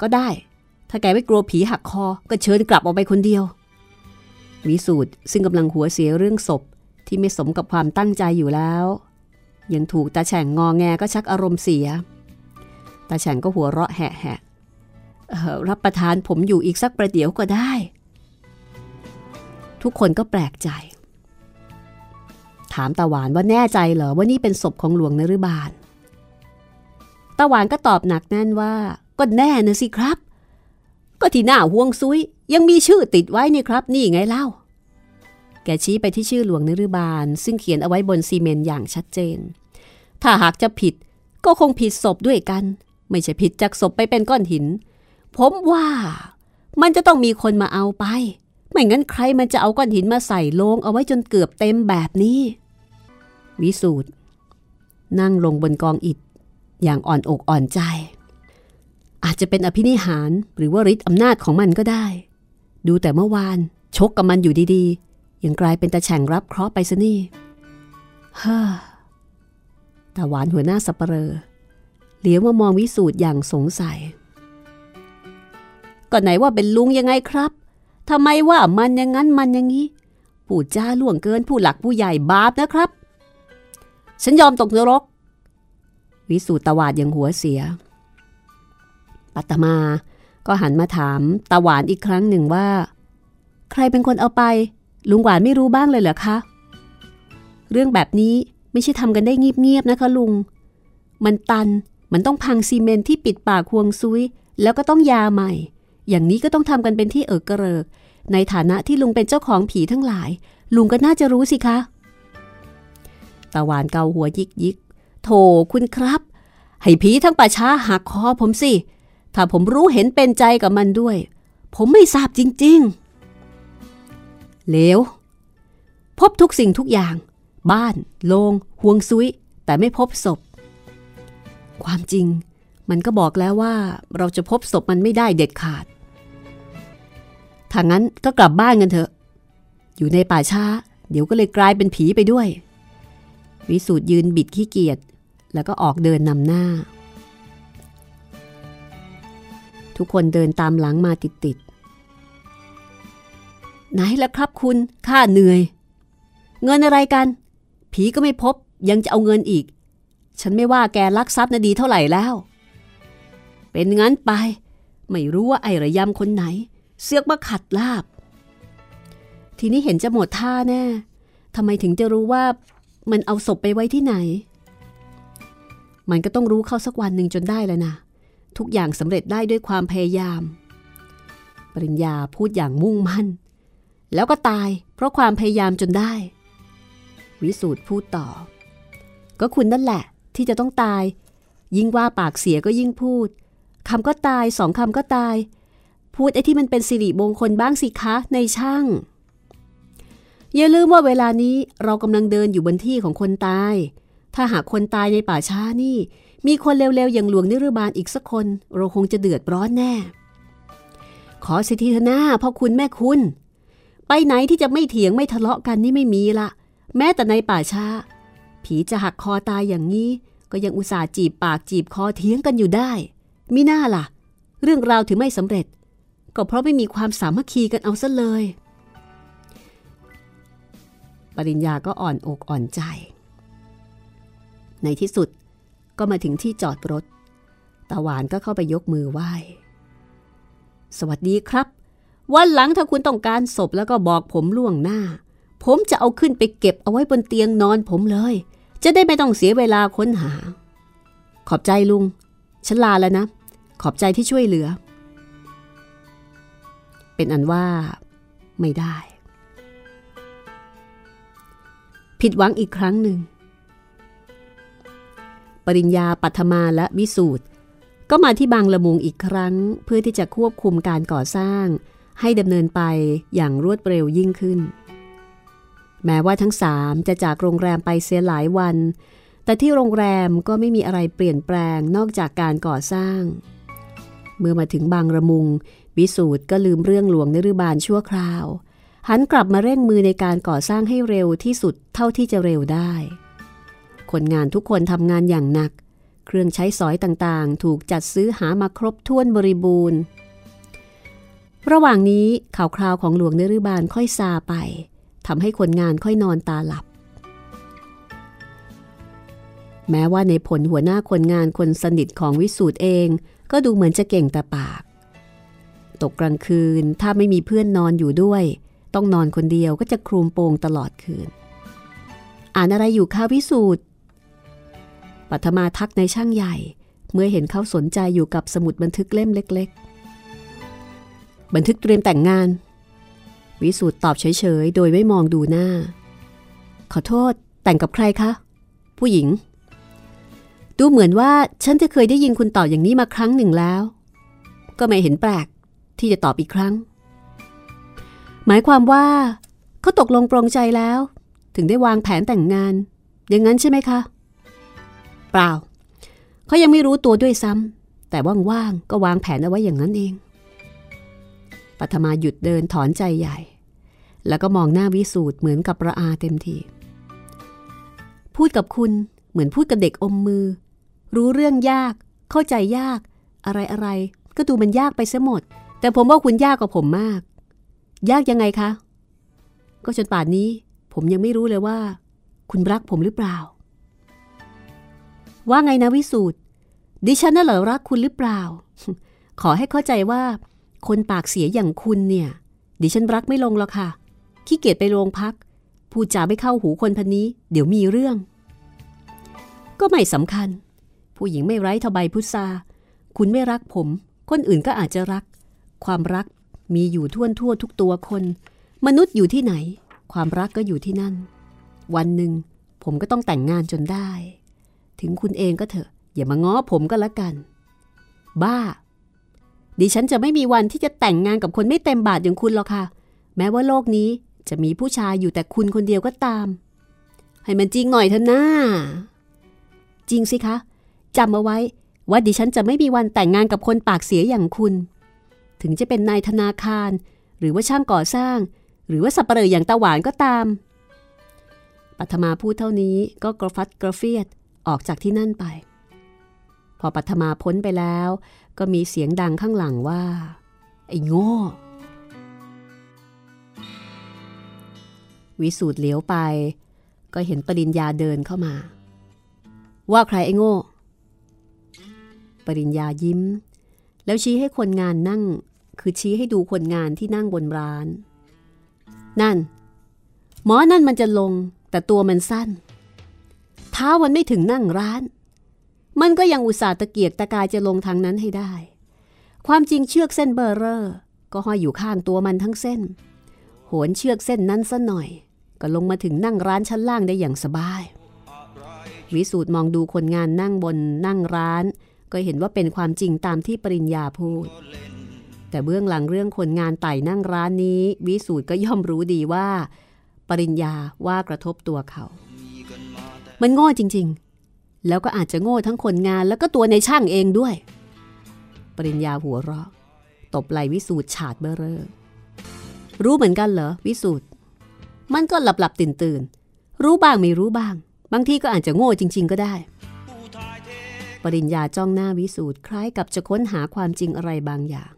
ก็ได้ ถ้าแกไม่กลัวผีหักคอ ก็เชิญกลับออกไปคนเดียว วิสูตรซึ่งกำลังหัวเสียเรื่องศพที่ไม่สมกับความตั้งใจอยู่แล้ว ยังถูกตาแฉ่งงอแงก็ชักอารมณ์เสีย ตาแฉ่งก็หัวเราะแหะแหะรับประทานผมอยู่อีกสักประเดี๋ยวก็ได้ ทุกคนก็แปลกใจ ถามตาหวานว่าแน่ใจเหรอว่านี่เป็นศพของหลวงนฤบาลตาหวานก็ตอบหนักแน่นว่า ก็แน่นะสิครับ ก็ที่หน้าห่วงซุยยังมีชื่อติดไว้นี่ครับ นี่ไงเล่า แกชี้ไปที่ชื่อหลวงนฤบาล ซึ่งเขียนเอาไว้บนซีเมนต์อย่างชัดเจน ถ้าหากจะผิดก็คงผิดศพด้วยกัน ไม่ใช่ผิดจากศพไปเป็นก้อนหิน ผมว่ามันจะต้องมีคนมาเอาไป ไม่งั้นใครมันจะเอาก้อนหินมาใส่โลงเอาไว้จนเกือบเต็มแบบนี้ วิสูตรนั่งลงบนกองอิฐอย่างอ่อนอกอ่อนใจ อาจจะเป็นอภินิหารหรือว่าฤทธิ์อำนาจของมันก็ได้ ดูแต่เมื่อวานชกกับมันอยู่ดีๆ ยังกลายเป็นตาแฉ่งรับเคราะห์ไปซะนี่เฮ้อตาหวานหัวหน้าสัปเหร่อเหลียวมามองวิสูตรอย่างสงสัยก็ไหนว่าเป็นลุงยังไงครับทำไมว่ามันอย่างนั้นมันอย่างนี้ ผู้จ้าล่วงเกินผู้หลักผู้ใหญ่บาปนะครับ ฉันยอมตกนรก วิสูตตวาดอย่างหัวเสีย ปัตมาก็หันมาถามตาหวานอีกครั้งหนึ่งว่า ใครเป็นคนเอาไป ลุงหวานไม่รู้บ้างเลยเหรอคะ เรื่องแบบนี้ไม่ใช่ทำกันได้เงียบๆนะคะลุง มันตันมันต้องพังซีเมนที่ปิดปากควงซุย แล้วก็ต้องยาใหม่ อย่างนี้ก็ต้องทำกันเป็นที่เอิกกระเริก ในฐานะที่ลุงเป็นเจ้าของผีทั้งหลาย ลุงก็น่าจะรู้สิคะ ตาหวานเกาหัวยิกยิกโถคุณครับ ให้ผีทั้งป่าช้าหักคอผมสิ ถ้าผมรู้เห็นเป็นใจกับมันด้วย ผมไม่ทราบจริง ๆ เลว พบทุกสิ่งทุกอย่าง บ้าน โลงห่วงซุย แต่ไม่พบศพ ความจริง มันก็บอกแล้วว่า เราจะพบศพมันไม่ได้เด็ดขาดถ้างั้นก็กลับบ้านกันเถอะ อยู่ในป่าช้า เดี๋ยวก็เลยกลายเป็นผีไปด้วย วิสูตรยืนบิดขี้เกียจแล้วก็ออกเดินนำหน้า ทุกคนเดินตามหลังมาติดๆไหนล่ะครับคุณข้าเหนื่อย เงินอะไรกัน ผีก็ไม่พบยังจะเอาเงินอีก ฉันไม่ว่าแกลักทรัพย์นะดีเท่าไหร่แล้ว เป็นงั้นไป ไม่รู้ว่าไอ้ระยำคนไหน เสือกมาขัดลาบ ทีนี้เห็นจะหมดท่าแน่ทำไมถึงจะรู้ว่า มันเอาศพไปไว้ที่ไหน มันก็ต้องรู้เข้าสักวันหนึ่งจนได้แล้วนะ ทุกอย่างสำเร็จได้ด้วยความพยายาม ปริญญาพูดอย่างมุ่งมั่น แล้วก็ตายเพราะความพยายามจนได้ วิสูตรพูดต่อ ก็คุณนั่นแหละ ที่จะต้องตาย ยิ่งว่าปากเสียก็ยิ่งพูดคำก็ตายสองคำก็ตาย พูดไอ้ที่มันเป็นสิริมงคลบ้างสิคะในช่าง อย่าลืมว่าเวลานี้เรากำลังเดินอยู่บนที่ของคนตาย ถ้าหากคนตายในป่าช้านี่ มีคนเร็วๆอย่างหลวงนิรบาลอีกสักคน เราคงจะเดือดร้อนแน่ ขอสิทธิธนาพ่อคุณแม่คุณ ไปไหนที่จะไม่เถียงไม่ทะเลาะกันนี่ไม่มีละแม้แต่ในป่าช้า ผีจะหักคอตายอย่างนี้ ก็ยังอุตส่าห์จีบปากจีบคอเถียงกันอยู่ได้มิน่าล่ะ เรื่องราวถึงไม่สำเร็จ ก็เพราะไม่มีความสามัคคีกันเอาซะเลย ปริญญาก็อ่อนอกอ่อนใจ ในที่สุดก็มาถึงที่จอดรถ ตาหวานก็เข้าไปยกมือไหว้ สวัสดีครับ วันหลังถ้าคุณต้องการศพแล้วก็บอกผมล่วงหน้า ผมจะเอาขึ้นไปเก็บเอาไว้บนเตียงนอนผมเลย จะได้ไม่ต้องเสียเวลาค้นหา ขอบใจลุง ฉันลาแล้วนะ ขอบใจที่ช่วยเหลือ เป็นอันว่าไม่ได้ ผิดหวังอีกครั้งหนึ่ง ปริญญาปัทมาและวิสูตรก็มาที่บางละมุงอีกครั้ง เพื่อที่จะควบคุมการก่อสร้าง ให้ดำเนินไปอย่างรวดเร็วยิ่งขึ้น แม้ว่าทั้งสามจะจากโรงแรมไปเสียหลายวัน แต่ที่โรงแรมก็ไม่มีอะไรเปลี่ยนแปลงนอกจากการก่อสร้าง เมื่อมาถึงบางระมุงวิสูตรก็ลืมเรื่องหลวงนรุบาลชั่วคราว หันกลับมาเร่งมือในการก่อสร้างให้เร็วที่สุดเท่าที่จะเร็วได้ คนงานทุกคนทำงานอย่างหนัก เครื่องใช้สอยต่างๆ ถูกจัดซื้อหามาครบถ้วนบริบูรณ์ ระหว่างนี้ข่าวคราวของหลวงเนรุบาลค่อยซาไปทำให้คนงานค่อยนอนตาหลับ แม้ว่าในผลหัวหน้าคนงานคนสนิทของวิสูตรเอง ก็ดูเหมือนจะเก่งแต่ปาก ตกกลางคืนถ้าไม่มีเพื่อนนอนอยู่ด้วย ต้องนอนคนเดียวก็จะครูมโปงตลอดคืน อ่านอะไรอยู่คะวิสูตรปัทมาทักในช่างใหญ่ เมื่อเห็นเขาสนใจอยู่กับสมุดบันทึกเล่มเล็ก ๆ บันทึกเตรียมแต่งงาน วิสูตรตอบเฉย ๆ โดยไม่มองดูหน้า ขอโทษแต่งกับใครคะ ผู้หญิง ดูเหมือนว่าฉันจะเคยได้ยินคุณตอบอย่างนี้มาครั้งหนึ่งแล้ว ก็ไม่เห็นแปลกที่จะตอบอีกครั้ง หมายความว่าเขาตกลงปรงใจแล้ว ถึงได้วางแผนแต่งงาน อย่างนั้นใช่ไหมคะ เปล่าเขายังไม่รู้ตัวด้วยซ้ำแต่ว่างๆก็วางแผนเอาไว้อย่างนั้นเองปัทมาหยุดเดินถอนใจใหญ่ แล้วก็มองหน้าวิสูตรเหมือนกับประอาเต็มที พูดกับคุณเหมือนพูดกับเด็กอมมือ รู้เรื่องยาก เข้าใจยาก อะไรอะไรก็ดูมันยากไปเสียหมด แต่ผมว่าคุณยากกว่าผมมาก ยากยังไงคะ ก็จนป่านนี้ ผมยังไม่รู้เลยว่า คุณรักผมหรือเปล่า ว่าไงนะวิสูตรดิฉันน่ะเหรอรักคุณหรือเปล่า ขอให้เข้าใจว่า คนปากเสียอย่างคุณเนี่ย ดิฉันรักไม่ลงหรอกค่ะ ขี้เกียจไปโรงพัก พูดจาไม่เข้าหูคนพันนี้ เดี๋ยวมีเรื่อง ก็ไม่สำคัญ ผู้หญิงไม่ไร้ทบายพุทราคุณไม่รักผม คนอื่นก็อาจจะรัก ความรัก มีอยู่ทั่วทั่วทุกตัวคน มนุษย์อยู่ที่ไหน ความรักก็อยู่ที่นั่น วันหนึ่งผมก็ต้องแต่งงานจนได้ ถึงคุณเองก็เถอะ อย่ามาง้อผมก็แล้วกัน บ้า ดิฉันจะไม่มีวันที่จะแต่งงานกับคนไม่เต็มบาทอย่างคุณหรอกค่ะ แม้ว่าโลกนี้จะมีผู้ชายอยู่แต่คุณคนเดียวก็ตาม ให้มันจริงหน่อยเถอะน้าจริงสิคะจำเอาไว้ว่าดิฉันจะไม่มีวันแต่งงานกับคนปากเสียอย่างคุณ ถึงจะเป็นนายธนาคาร หรือว่าช่างก่อสร้าง หรือว่าสับเปลออย่างตาหวานก็ตาม ปัทมาพูดเท่านี้ก็กระฟัดกระเฟียดออกจากที่นั่นไป พอปัทมาพ้นไปแล้ว ก็มีเสียงดังข้างหลังว่า ไอ้โง่วิสูตรเลี้ยวไป ก็เห็นปริญญาเดินเข้ามา ว่าใครไอ้โง่ ปริญญายิ้ม แล้วชี้ให้คนงานนั่ง คือชี้ให้ดูคนงานที่นั่งบนร้าน นั่น หมอนั่นมันจะลง แต่ตัวมันสั้น เท้ามันไม่ถึงนั่งร้าน มันก็ยังอุตส่าห์ตะเกียกตะกายจะลงทางนั้นให้ได้ ความจริงเชือกเส้นเบอร์เรอร์ก็ห้อยอยู่ข้างตัวมันทั้งเส้น โหนเชือกเส้นนั้นซะหน่อย ก็ลงมาถึงนั่งร้านชั้นล่างได้อย่างสบาย วิสูตรมองดูคนงานนั่งบนนั่งร้าน ก็เห็นว่าเป็นความจริงตามที่ปริญญาพูด แต่เบื้องหลังเรื่องคนงานไต่นั่งร้านนี้ วิสูตรก็ย่อมรู้ดีว่า ปริญญาว่ากระทบตัวเขา มันโง่จริงๆ แล้วก็อาจจะโง่ทั้งคนงานแล้วก็ตัวในช่างเองด้วย ปริญญาหัวเราะ ตบไหลวิสูตรฉาดเบ้อเร่อรู้เหมือนกันเหรอวิสูตรมันก็หลับหลับตื่นตื่นรู้บ้างไม่รู้บ้าง บางทีก็อาจจะโง่จริง ๆ ก็ได้ ปริญญาจ้องหน้าวิสูตรคล้ายกับจะค้นหาความจริงอะไรบางอย่าง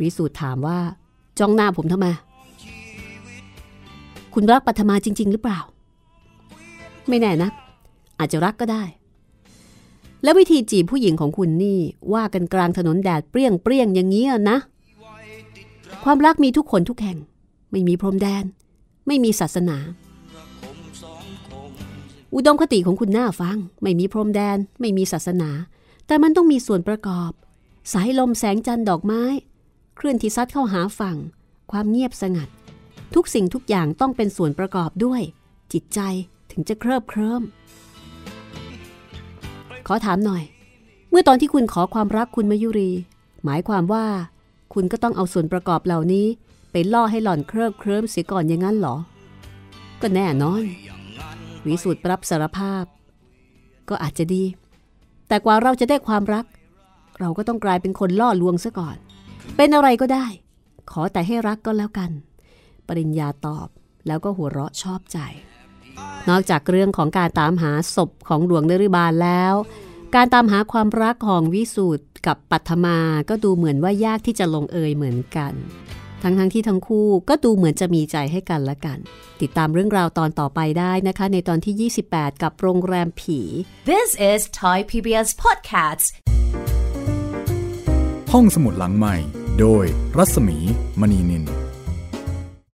วิสูตรถามว่า จ้องหน้าผมทำไม คุณรักปัทมาจริง ๆ หรือเปล่า ไม่แน่นะ อาจจะรักก็ได้ แล้ววิธีจีบผู้หญิงของคุณนี่ว่ากันกลางถนนแดดเปรี้ยงเปรี้ยงอย่างนี้นะ ความรักมีทุกคนทุกแห่ง ไม่มีพรมแดน ไม่มีศาสนา อุดมคติของคุณน่าฟัง ไม่มีพรมแดน ไม่มีศาสนา แต่มันต้องมีส่วนประกอบ สายลมแสงจันทร์ดอกไม้ คลื่อนที่ซัดเข้าหาฝั่ง ความเงียบสงัด ทุกสิ่งทุกอย่างต้องเป็นส่วนประกอบด้วย จิตใจถึงจะเคลิบเคลิ้มขอถามหน่อย เมื่อตอนที่คุณขอความรักคุณมายุรี หมายความว่า คุณก็ต้องเอาส่วนประกอบเหล่านี้ ไปล่อให้หล่อนเคลิบเคลิ้มเสียก่อนอย่างนั้นเหรอ ก็แน่นอนวิสูตรรับสารภาพ ก็อาจจะดี แต่กว่าเราจะได้ความรัก เราก็ต้องกลายเป็นคนล่อลวงซะก่อน เป็นอะไรก็ได้ ขอแต่ให้รักก็แล้วกัน ปริญญาตอบแล้วก็หัวเราะชอบใจ นอกจากเรื่องของการตามหาศพของหลวงนริบาลแล้ว การตามหาความรักของวิสูตรกับปัทมาก็ดูเหมือนว่ายากที่จะลงเอยเหมือนกัน ทั้งทั้งที่ทั้งคู่ก็ดูเหมือนจะมีใจให้กันและกัน ติดตามเรื่องราวตอนต่อไปได้นะคะ ในตอนที่ 28 กับโรงแรมผี This is Thai PBS Podcasts. ห้องสมุดหลังใหม่ โดยรัศมีมณีนิน